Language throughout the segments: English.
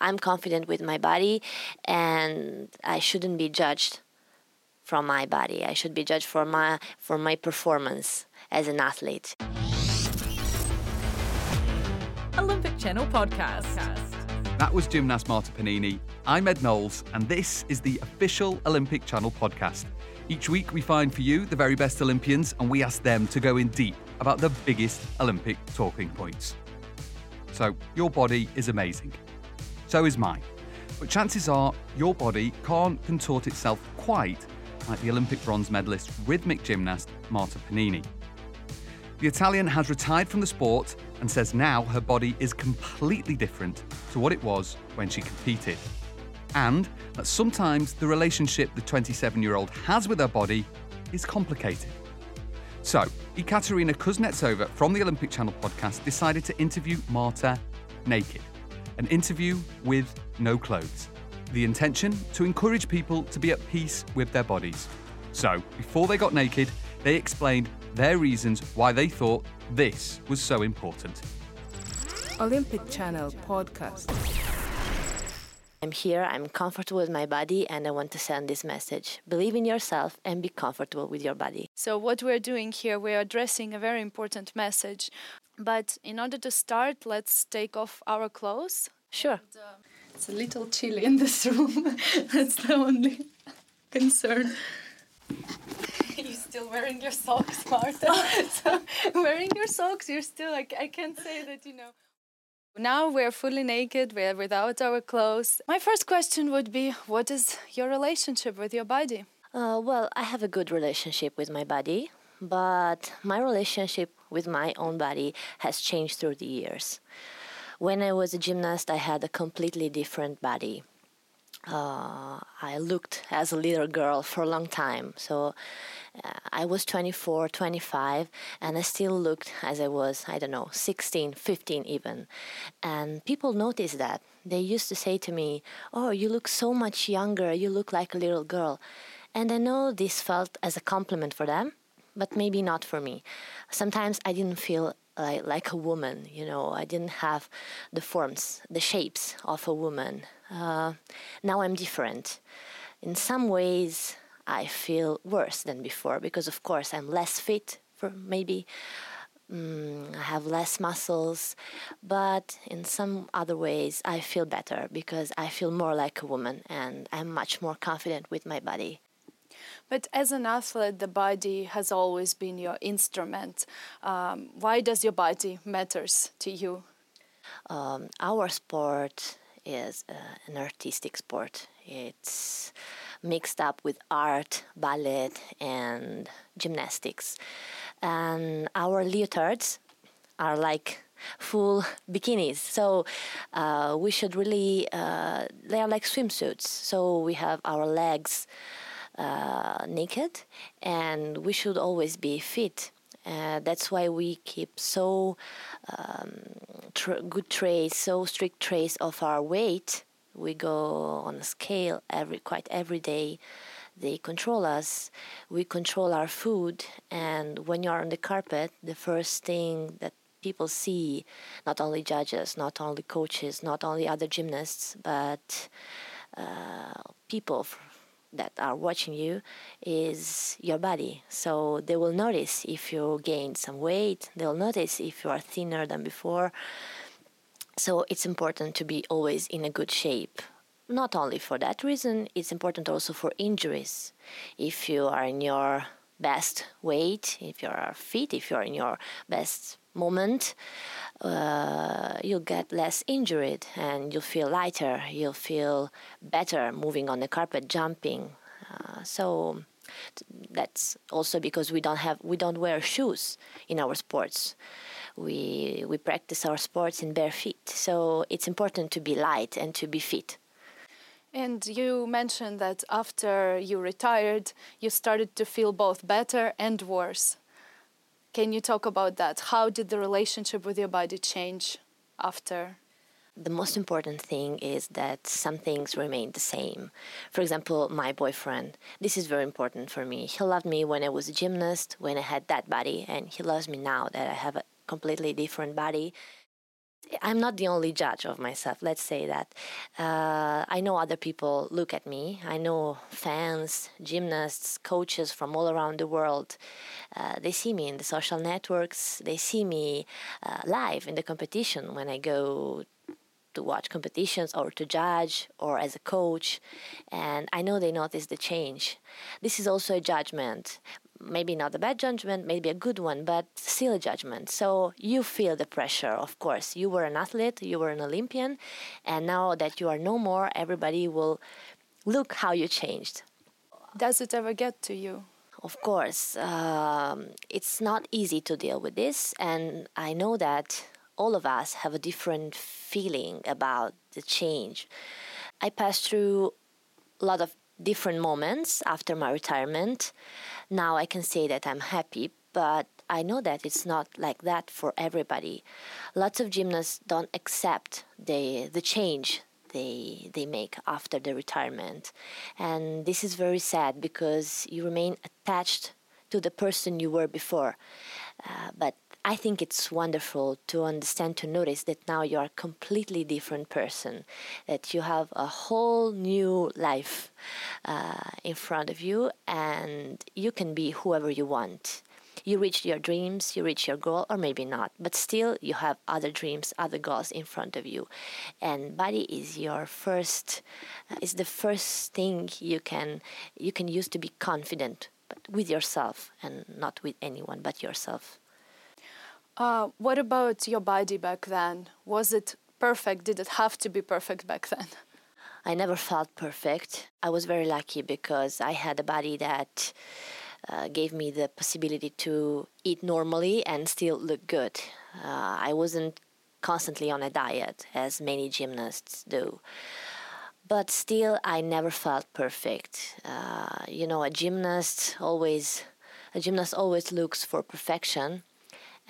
I'm confident with my body, and I shouldn't be judged from my body. I should be judged for my for my performance as an athlete. Olympic Channel podcast. That was gymnast Marta Pagnini. I'm Ed Knowles, and this is the official Olympic Channel podcast. Each week, we find for you the very best Olympians, and we ask them to go in deep about the biggest Olympic talking points. So, your body is amazing. So is mine. But chances are your body can't contort itself quite like the Olympic bronze medalist rhythmic gymnast Marta Pagnini. The Italian has retired from the sport and says now her body is completely different to what it was when she competed. And that sometimes the relationship the 27 year old has with her body is complicated. So, Ekaterina Kuznetsova from the Olympic Channel podcast decided to interview Marta naked, an interview with no clothes. The intention to encourage people to be at peace with their bodies. So, before they got naked, they explained their reasons why they thought this was so important. Olympic Channel podcast. I'm here, I'm comfortable with my body, and I want to send this message. Believe in yourself and be comfortable with your body. So, what we're doing here, we're addressing a very important message. But in order to start, let's take off our clothes. Sure. And, uh, it's a little chilly in this room. That's the only concern. you're still wearing your socks, Marta. so, wearing your socks, you're still like, I can't say that, you know. Now we're fully naked, we're without our clothes. My first question would be what is your relationship with your body? Uh, well, I have a good relationship with my body, but my relationship with my own body has changed through the years. When I was a gymnast, I had a completely different body. Uh, I looked as a little girl for a long time. So uh, I was 24, 25, and I still looked as I was, I don't know, 16, 15 even. And people noticed that. They used to say to me, Oh, you look so much younger, you look like a little girl. And I know this felt as a compliment for them, but maybe not for me. Sometimes I didn't feel like, like a woman, you know, I didn't have the forms, the shapes of a woman. Uh, now I'm different. In some ways, I feel worse than before because, of course, I'm less fit for maybe. Mm, I have less muscles, but in some other ways, I feel better because I feel more like a woman and I'm much more confident with my body. But as an athlete, the body has always been your instrument. Um, why does your body matters to you? Um, our sport is uh, an artistic sport. It's mixed up with art, ballet, and gymnastics. And our leotards are like full bikinis. So uh, we should really, uh, they are like swimsuits. So we have our legs uh, naked and we should always be fit. Uh, that's why we keep so um, tr- good trace, so strict trace of our weight we go on a scale every quite every day. They control us. We control our food, and when you are on the carpet, the first thing that people see, not only judges, not only coaches, not only other gymnasts, but uh, people that are watching you is your body. So they will notice if you gained some weight, they'll notice if you are thinner than before. So it's important to be always in a good shape. Not only for that reason, it's important also for injuries. If you are in your best weight, if you are fit, if you're in your best moment, uh, you'll get less injured and you'll feel lighter, you'll feel better moving on the carpet, jumping. Uh, so that's also because we don't have we don't wear shoes in our sports we we practice our sports in bare feet. So it's important to be light and to be fit. And you mentioned that after you retired, you started to feel both better and worse. Can you talk about that? How did the relationship with your body change after? The most important thing is that some things remain the same. For example, my boyfriend. This is very important for me. He loved me when I was a gymnast, when I had that body, and he loves me now that I have a completely different body. I'm not the only judge of myself. Let's say that. Uh, I know other people look at me. I know fans, gymnasts, coaches from all around the world. Uh, they see me in the social networks. They see me uh, live in the competition when I go to watch competitions or to judge or as a coach and i know they notice the change this is also a judgment maybe not a bad judgment maybe a good one but still a judgment. So you feel the pressure of course. You were an athlete you were an olympian and now that you are no more everybody will look how you changed. Does it ever get to you? Of course um, it's not easy to deal with this and i know that all of us have a different feeling about the change. I passed through a lot of different moments after my retirement. Now I can say that I'm happy, but I know that it's not like that for everybody. Lots of gymnasts don't accept the the change they they make after the retirement, and this is very sad because you remain attached to the person you were before. Uh, but I think it's wonderful to understand, to notice that now you are a completely different person, that you have a whole new life uh, in front of you, and you can be whoever you want. You reach your dreams, you reach your goal, or maybe not, but still you have other dreams, other goals in front of you, and body is your first, uh, is the first thing you can you can use to be confident, but with yourself and not with anyone but yourself. Uh, what about your body back then? Was it perfect? Did it have to be perfect back then? I never felt perfect. I was very lucky because I had a body that uh, gave me the possibility to eat normally and still look good. Uh, I wasn't constantly on a diet as many gymnasts do. But still, I never felt perfect. Uh, you know, a gymnast always, a gymnast always looks for perfection,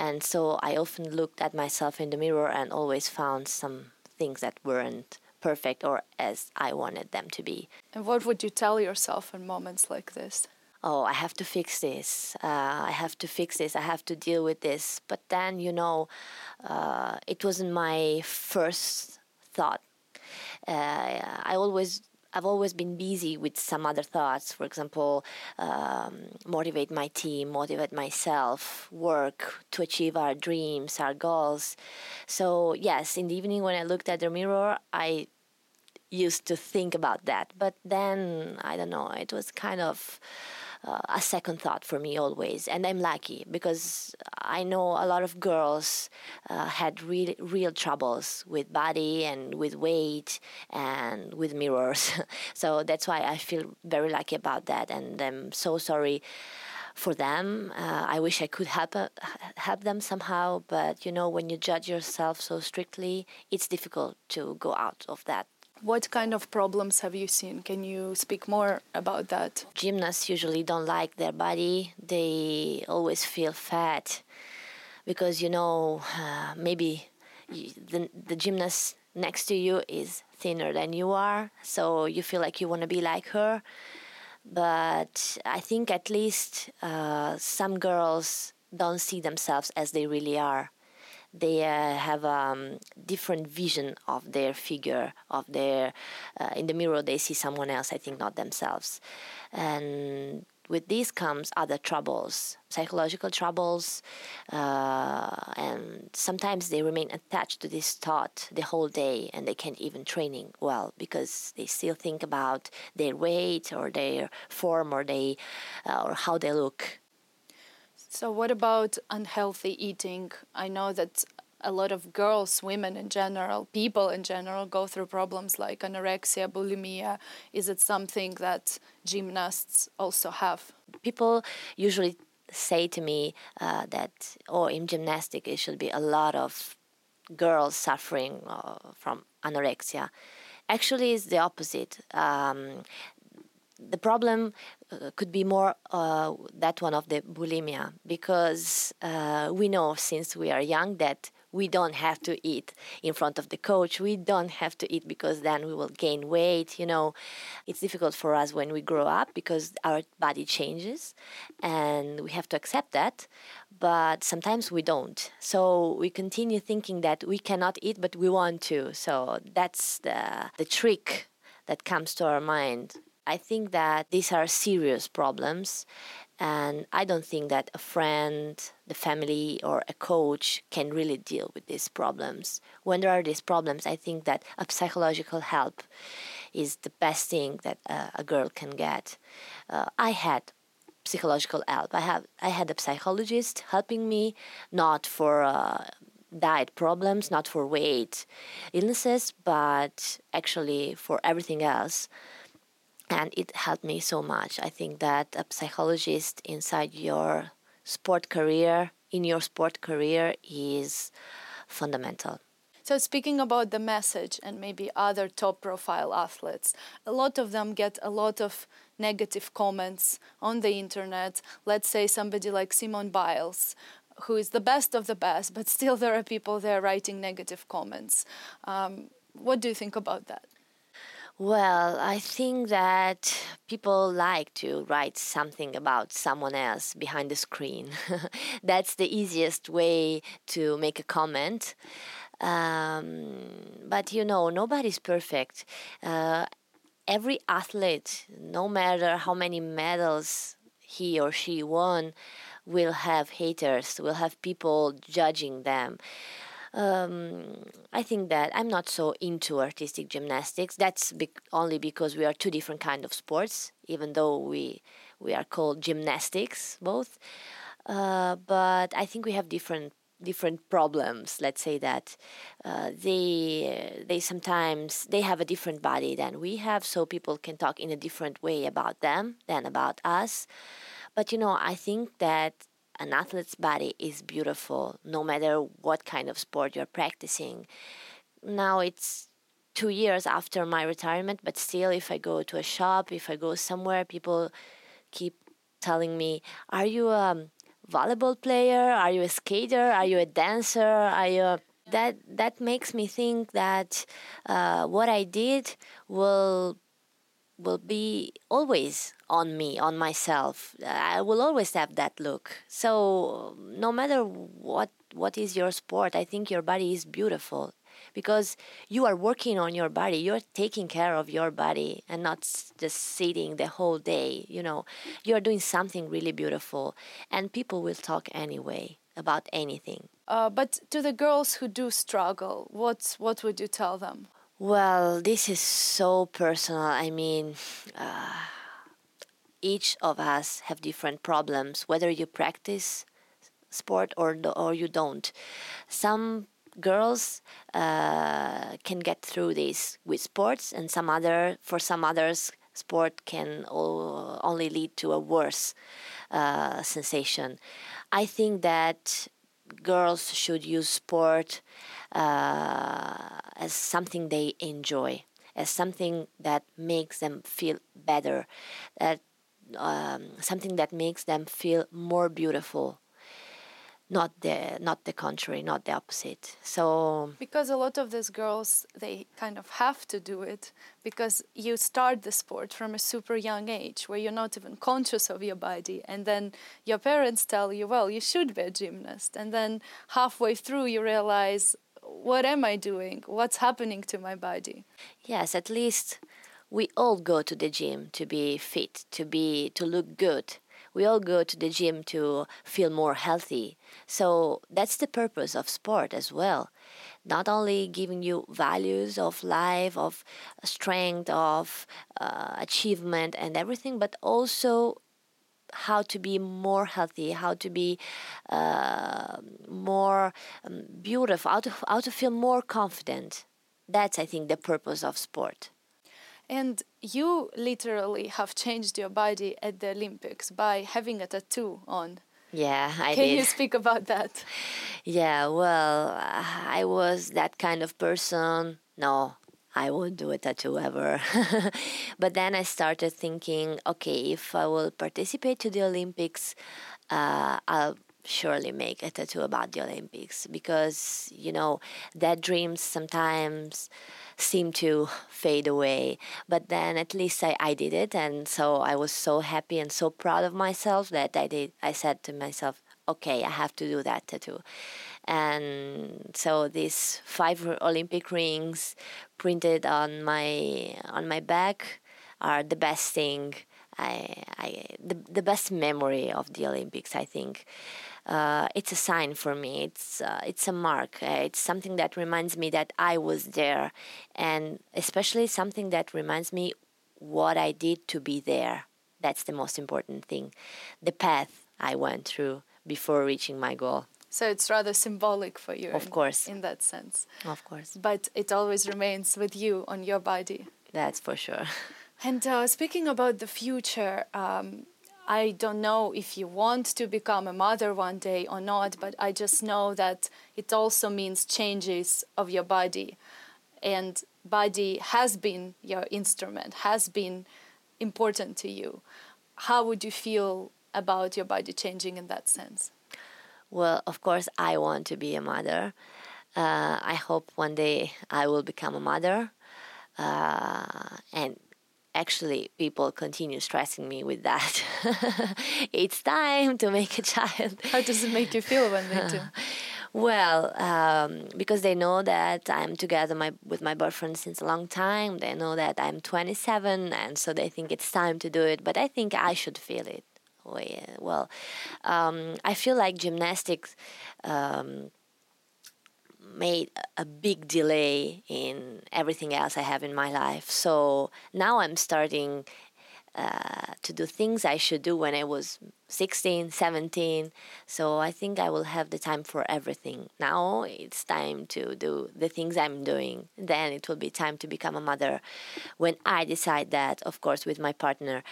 and so I often looked at myself in the mirror and always found some things that weren't perfect or as I wanted them to be. And what would you tell yourself in moments like this? Oh, I have to fix this. Uh, I have to fix this. I have to deal with this. But then, you know, uh, it wasn't my first thought. Uh, I always I've always been busy with some other thoughts. For example, um, motivate my team, motivate myself, work to achieve our dreams, our goals. So, yes, in the evening when I looked at the mirror, I used to think about that. But then, I don't know, it was kind of uh, a second thought for me always. And I'm lucky because I know a lot of girls uh, had real, real troubles with body and with weight and with mirrors. so that's why I feel very lucky about that. And I'm so sorry for them. Uh, I wish I could help uh, help them somehow, but you know, when you judge yourself so strictly, it's difficult to go out of that what kind of problems have you seen? Can you speak more about that? Gymnasts usually don't like their body. They always feel fat because, you know, uh, maybe the, the gymnast next to you is thinner than you are. So you feel like you want to be like her. But I think at least uh, some girls don't see themselves as they really are they uh, have a um, different vision of their figure of their uh, in the mirror they see someone else i think not themselves. And with this comes other troubles psychological troubles uh, and sometimes they remain attached to this thought the whole day and they can't even training well because they still think about their weight or their form or they uh, or how they look so, what about unhealthy eating? I know that a lot of girls, women in general, people in general go through problems like anorexia, bulimia. Is it something that gymnasts also have? People usually say to me uh, that, oh, in gymnastics, it should be a lot of girls suffering uh, from anorexia. Actually, it's the opposite. Um, the problem uh, could be more uh, that one of the bulimia because uh, we know since we are young that we don't have to eat in front of the coach. We don't have to eat because then we will gain weight. You know, it's difficult for us when we grow up because our body changes and we have to accept that. But sometimes we don't. So we continue thinking that we cannot eat, but we want to. So that's the, the trick that comes to our mind. I think that these are serious problems and I don't think that a friend, the family, or a coach can really deal with these problems. When there are these problems, I think that a psychological help is the best thing that uh, a girl can get. Uh, I had psychological help. I have I had a psychologist helping me, not for uh, diet problems, not for weight illnesses, but actually for everything else and it helped me so much. I think that a psychologist inside your sport career, in your sport career, is fundamental. So, speaking about the message and maybe other top profile athletes, a lot of them get a lot of negative comments on the internet. Let's say somebody like Simone Biles, who is the best of the best, but still there are people there writing negative comments. Um, what do you think about that? Well, I think that people like to write something about someone else behind the screen. That's the easiest way to make a comment. Um, but you know, nobody's perfect. Uh, every athlete, no matter how many medals he or she won, will have haters, will have people judging them um, I think that I'm not so into artistic gymnastics. That's be- only because we are two different kind of sports, even though we we are called gymnastics both. Uh, but I think we have different different problems. Let's say that uh, they they sometimes they have a different body than we have, so people can talk in a different way about them than about us. But you know, I think that an athlete's body is beautiful no matter what kind of sport you're practicing. Now it's two years after my retirement, but still, if I go to a shop, if I go somewhere, people keep telling me, Are you a volleyball player? Are you a skater? Are you a dancer? Are you a... that that makes me think that uh, what I did will will be always on me, on myself. I will always have that look. So no matter what what is your sport, I think your body is beautiful because you are working on your body. You're taking care of your body and not just sitting the whole day. You know, you're doing something really beautiful, and people will talk anyway about anything. Uh, but to the girls who do struggle, what what would you tell them? Well, this is so personal. I mean, uh, each of us have different problems, whether you practice sport or or you don't. Some girls uh, can get through this with sports, and some other for some others, sport can only lead to a worse uh, sensation. I think that girls should use sport uh, as something they enjoy, as something that makes them feel better, that um, something that makes them feel more beautiful not the not the contrary not the opposite. So because a lot of these girls they kind of have to do it because you start the sport from a super young age where you're not even conscious of your body. And then your parents tell you well you should be a gymnast. And then halfway through you realize what am i doing? What's happening to my body? Yes at least we all go to the gym to be fit to be to look good we all go to the gym to feel more healthy. So that's the purpose of sport as well. Not only giving you values of life, of strength, of uh, achievement, and everything, but also how to be more healthy, how to be uh, more um, beautiful, how to, how to feel more confident. That's, I think, the purpose of sport. And you literally have changed your body at the Olympics by having a tattoo on. Yeah, I Can did. you speak about that? Yeah, well, I was that kind of person. No, I won't do a tattoo ever. but then I started thinking, okay, if I will participate to the Olympics, uh, I'll surely make a tattoo about the Olympics because you know that dreams sometimes seem to fade away. But then at least I, I did it and so I was so happy and so proud of myself that I did I said to myself okay I have to do that tattoo. And so these five Olympic rings printed on my on my back are the best thing I, I the, the best memory of the Olympics I think uh, it's a sign for me. It's uh, it's a mark. Uh, it's something that reminds me that I was there, and especially something that reminds me what I did to be there. That's the most important thing, the path I went through before reaching my goal. So it's rather symbolic for you. Of in, course. In that sense. Of course. But it always remains with you on your body. That's for sure. And uh, speaking about the future, um, I don't know if you want to become a mother one day or not, but I just know that it also means changes of your body. And body has been your instrument, has been important to you. How would you feel about your body changing in that sense? Well, of course, I want to be a mother. Uh, I hope one day I will become a mother. Uh, and actually people continue stressing me with that. It's time to make a child. How does it make you feel when they do? Well um, because they know that i'm together my, with my boyfriend since a long time. They know that i'm 27 and so they think it's time to do it but i think i should feel it. Well um, i feel like gymnastics um, made a big delay in everything else I have in my life. So now I'm starting uh, to do things I should do when I was 16, 17. So I think I will have the time for everything. Now it's time to do the things I'm doing. Then it will be time to become a mother. When I decide that, of course, with my partner,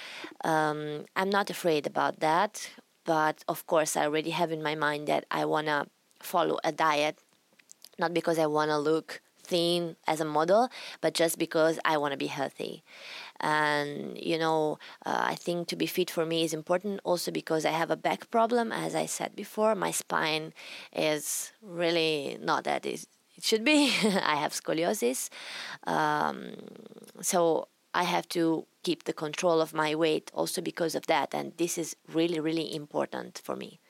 um, I'm not afraid about that. But of course, I already have in my mind that I want to follow a diet not because I want to look thin as a model, but just because I want to be healthy. And you know, uh, I think to be fit for me is important also because I have a back problem. As I said before, my spine is really not that it should be. I have scoliosis, um, so I have to keep the control of my weight also because of that. And this is really, really important for me.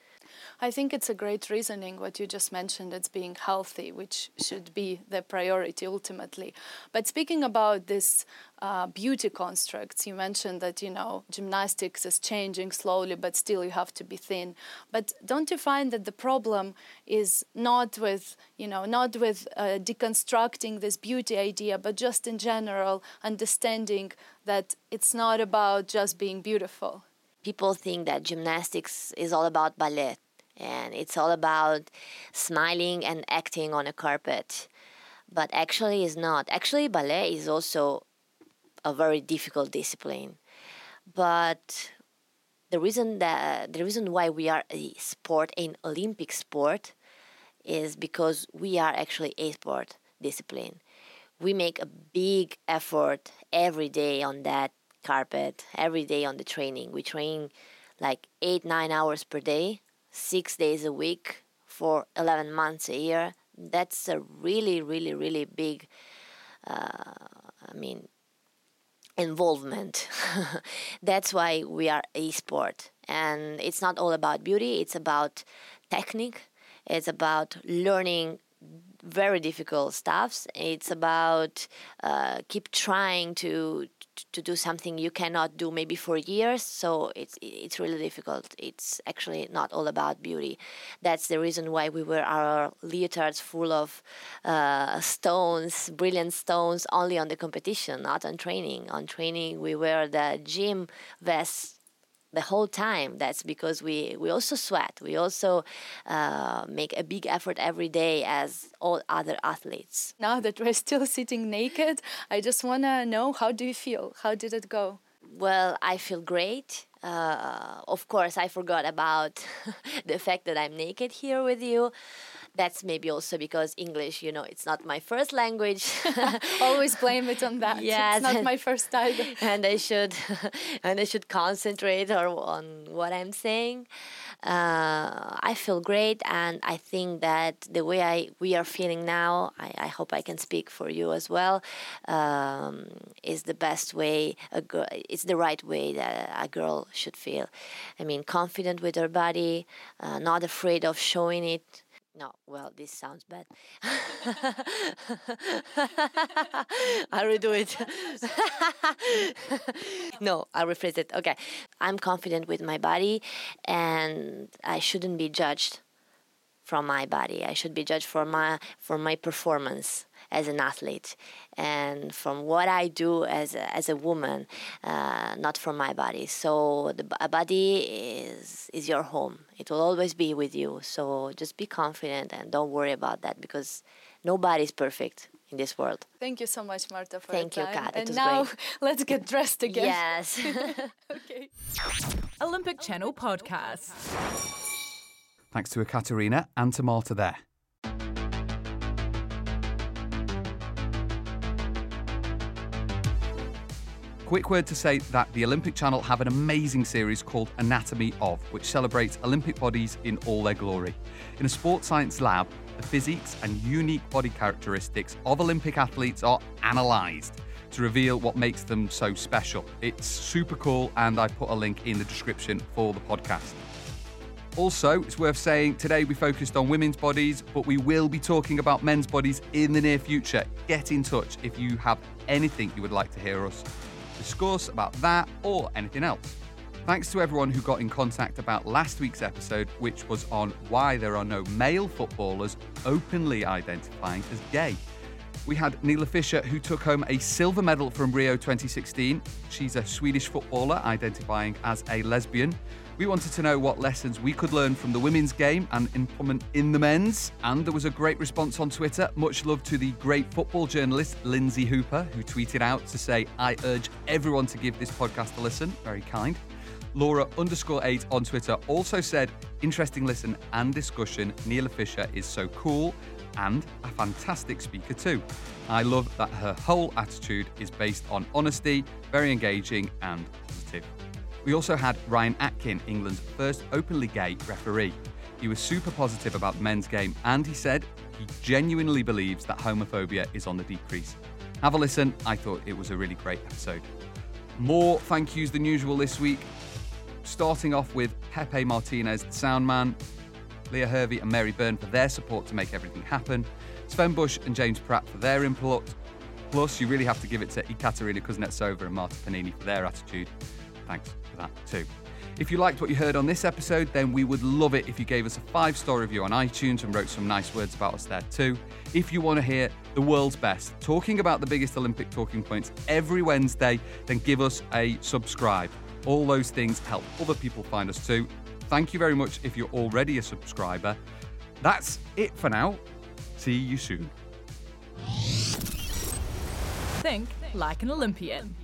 I think it's a great reasoning what you just mentioned. It's being healthy, which should be the priority ultimately. But speaking about this uh, beauty constructs, you mentioned that you know gymnastics is changing slowly, but still you have to be thin. But don't you find that the problem is not with you know not with uh, deconstructing this beauty idea, but just in general understanding that it's not about just being beautiful people think that gymnastics is all about ballet and it's all about smiling and acting on a carpet. But actually is not. Actually ballet is also a very difficult discipline. But the reason that the reason why we are a sport an olympic sport is because we are actually a sport discipline. We make a big effort every day on that carpet every day on the training. We train like 8 9 hours per day six days a week for 11 months a year, that's a really, really, really big, uh, I mean, involvement. that's why we are a sport. And it's not all about beauty, it's about technique, it's about learning very difficult stuffs. It's about uh, keep trying to to do something you cannot do maybe for years. So it's it's really difficult. It's actually not all about beauty. That's the reason why we wear our leotards full of uh, stones, brilliant stones, only on the competition, not on training. On training, we wear the gym vests the whole time. That's because we, we also sweat. We also uh, make a big effort every day as all other athletes. Now that we're still sitting naked, I just want to know how do you feel? How did it go? Well, I feel great. Uh, of course, I forgot about the fact that I'm naked here with you. That's maybe also because English, you know, it's not my first language. Always blame it on that. Yes. It's not my first time. and I should and I should concentrate or on what I'm saying. Uh, I feel great, and I think that the way I we are feeling now, I, I hope I can speak for you as well, um, is the best way. A girl, it's the right way that a girl should feel. I mean, confident with her body, uh, not afraid of showing it. No, well, this sounds bad. I'll redo it. no, I'll rephrase it. Okay. I'm confident with my body and I shouldn't be judged from my body. I should be judged for my for my performance as an athlete and from what I do as a, as a woman, uh, not from my body. So the a body is is your home. It will always be with you. So just be confident and don't worry about that because nobody is perfect in this world. Thank you so much, Marta, for Thank you, your time. Kat. It And was now great. let's get dressed again. Yes. okay. Olympic Channel Podcast. Thanks to Ekaterina and to Marta there. Quick word to say that the Olympic Channel have an amazing series called Anatomy of, which celebrates Olympic bodies in all their glory. In a sports science lab, the physiques and unique body characteristics of Olympic athletes are analysed to reveal what makes them so special. It's super cool, and I put a link in the description for the podcast. Also, it's worth saying today we focused on women's bodies, but we will be talking about men's bodies in the near future. Get in touch if you have anything you would like to hear us discuss about that or anything else. Thanks to everyone who got in contact about last week's episode, which was on why there are no male footballers openly identifying as gay. We had Nilla Fischer, who took home a silver medal from Rio 2016. She's a Swedish footballer identifying as a lesbian. We wanted to know what lessons we could learn from the women's game and implement in the men's. And there was a great response on Twitter. Much love to the great football journalist Lynsey Hooper, who tweeted out to say, I urge everyone to give this podcast a listen. Very kind. Laura underscore eight on Twitter also said, interesting listen and discussion. Nilla Fischer is so cool and a fantastic speaker too. I love that her whole attitude is based on honesty, very engaging and positive. We also had Ryan Atkin, England's first openly gay referee. He was super positive about the men's game and he said he genuinely believes that homophobia is on the decrease. Have a listen, I thought it was a really great episode. More thank yous than usual this week, starting off with Pepe Martinez, the sound man, Leah Hervey and Mary Byrne for their support to make everything happen, Sven Bush and James Pratt for their input. Plus, you really have to give it to Ekaterina Kuznetsova and Marta Pagnini for their attitude. Thanks for that too. If you liked what you heard on this episode, then we would love it if you gave us a five star review on iTunes and wrote some nice words about us there too. If you want to hear the world's best talking about the biggest Olympic talking points every Wednesday, then give us a subscribe. All those things help other people find us too. Thank you very much if you're already a subscriber. That's it for now. See you soon. Think like an Olympian.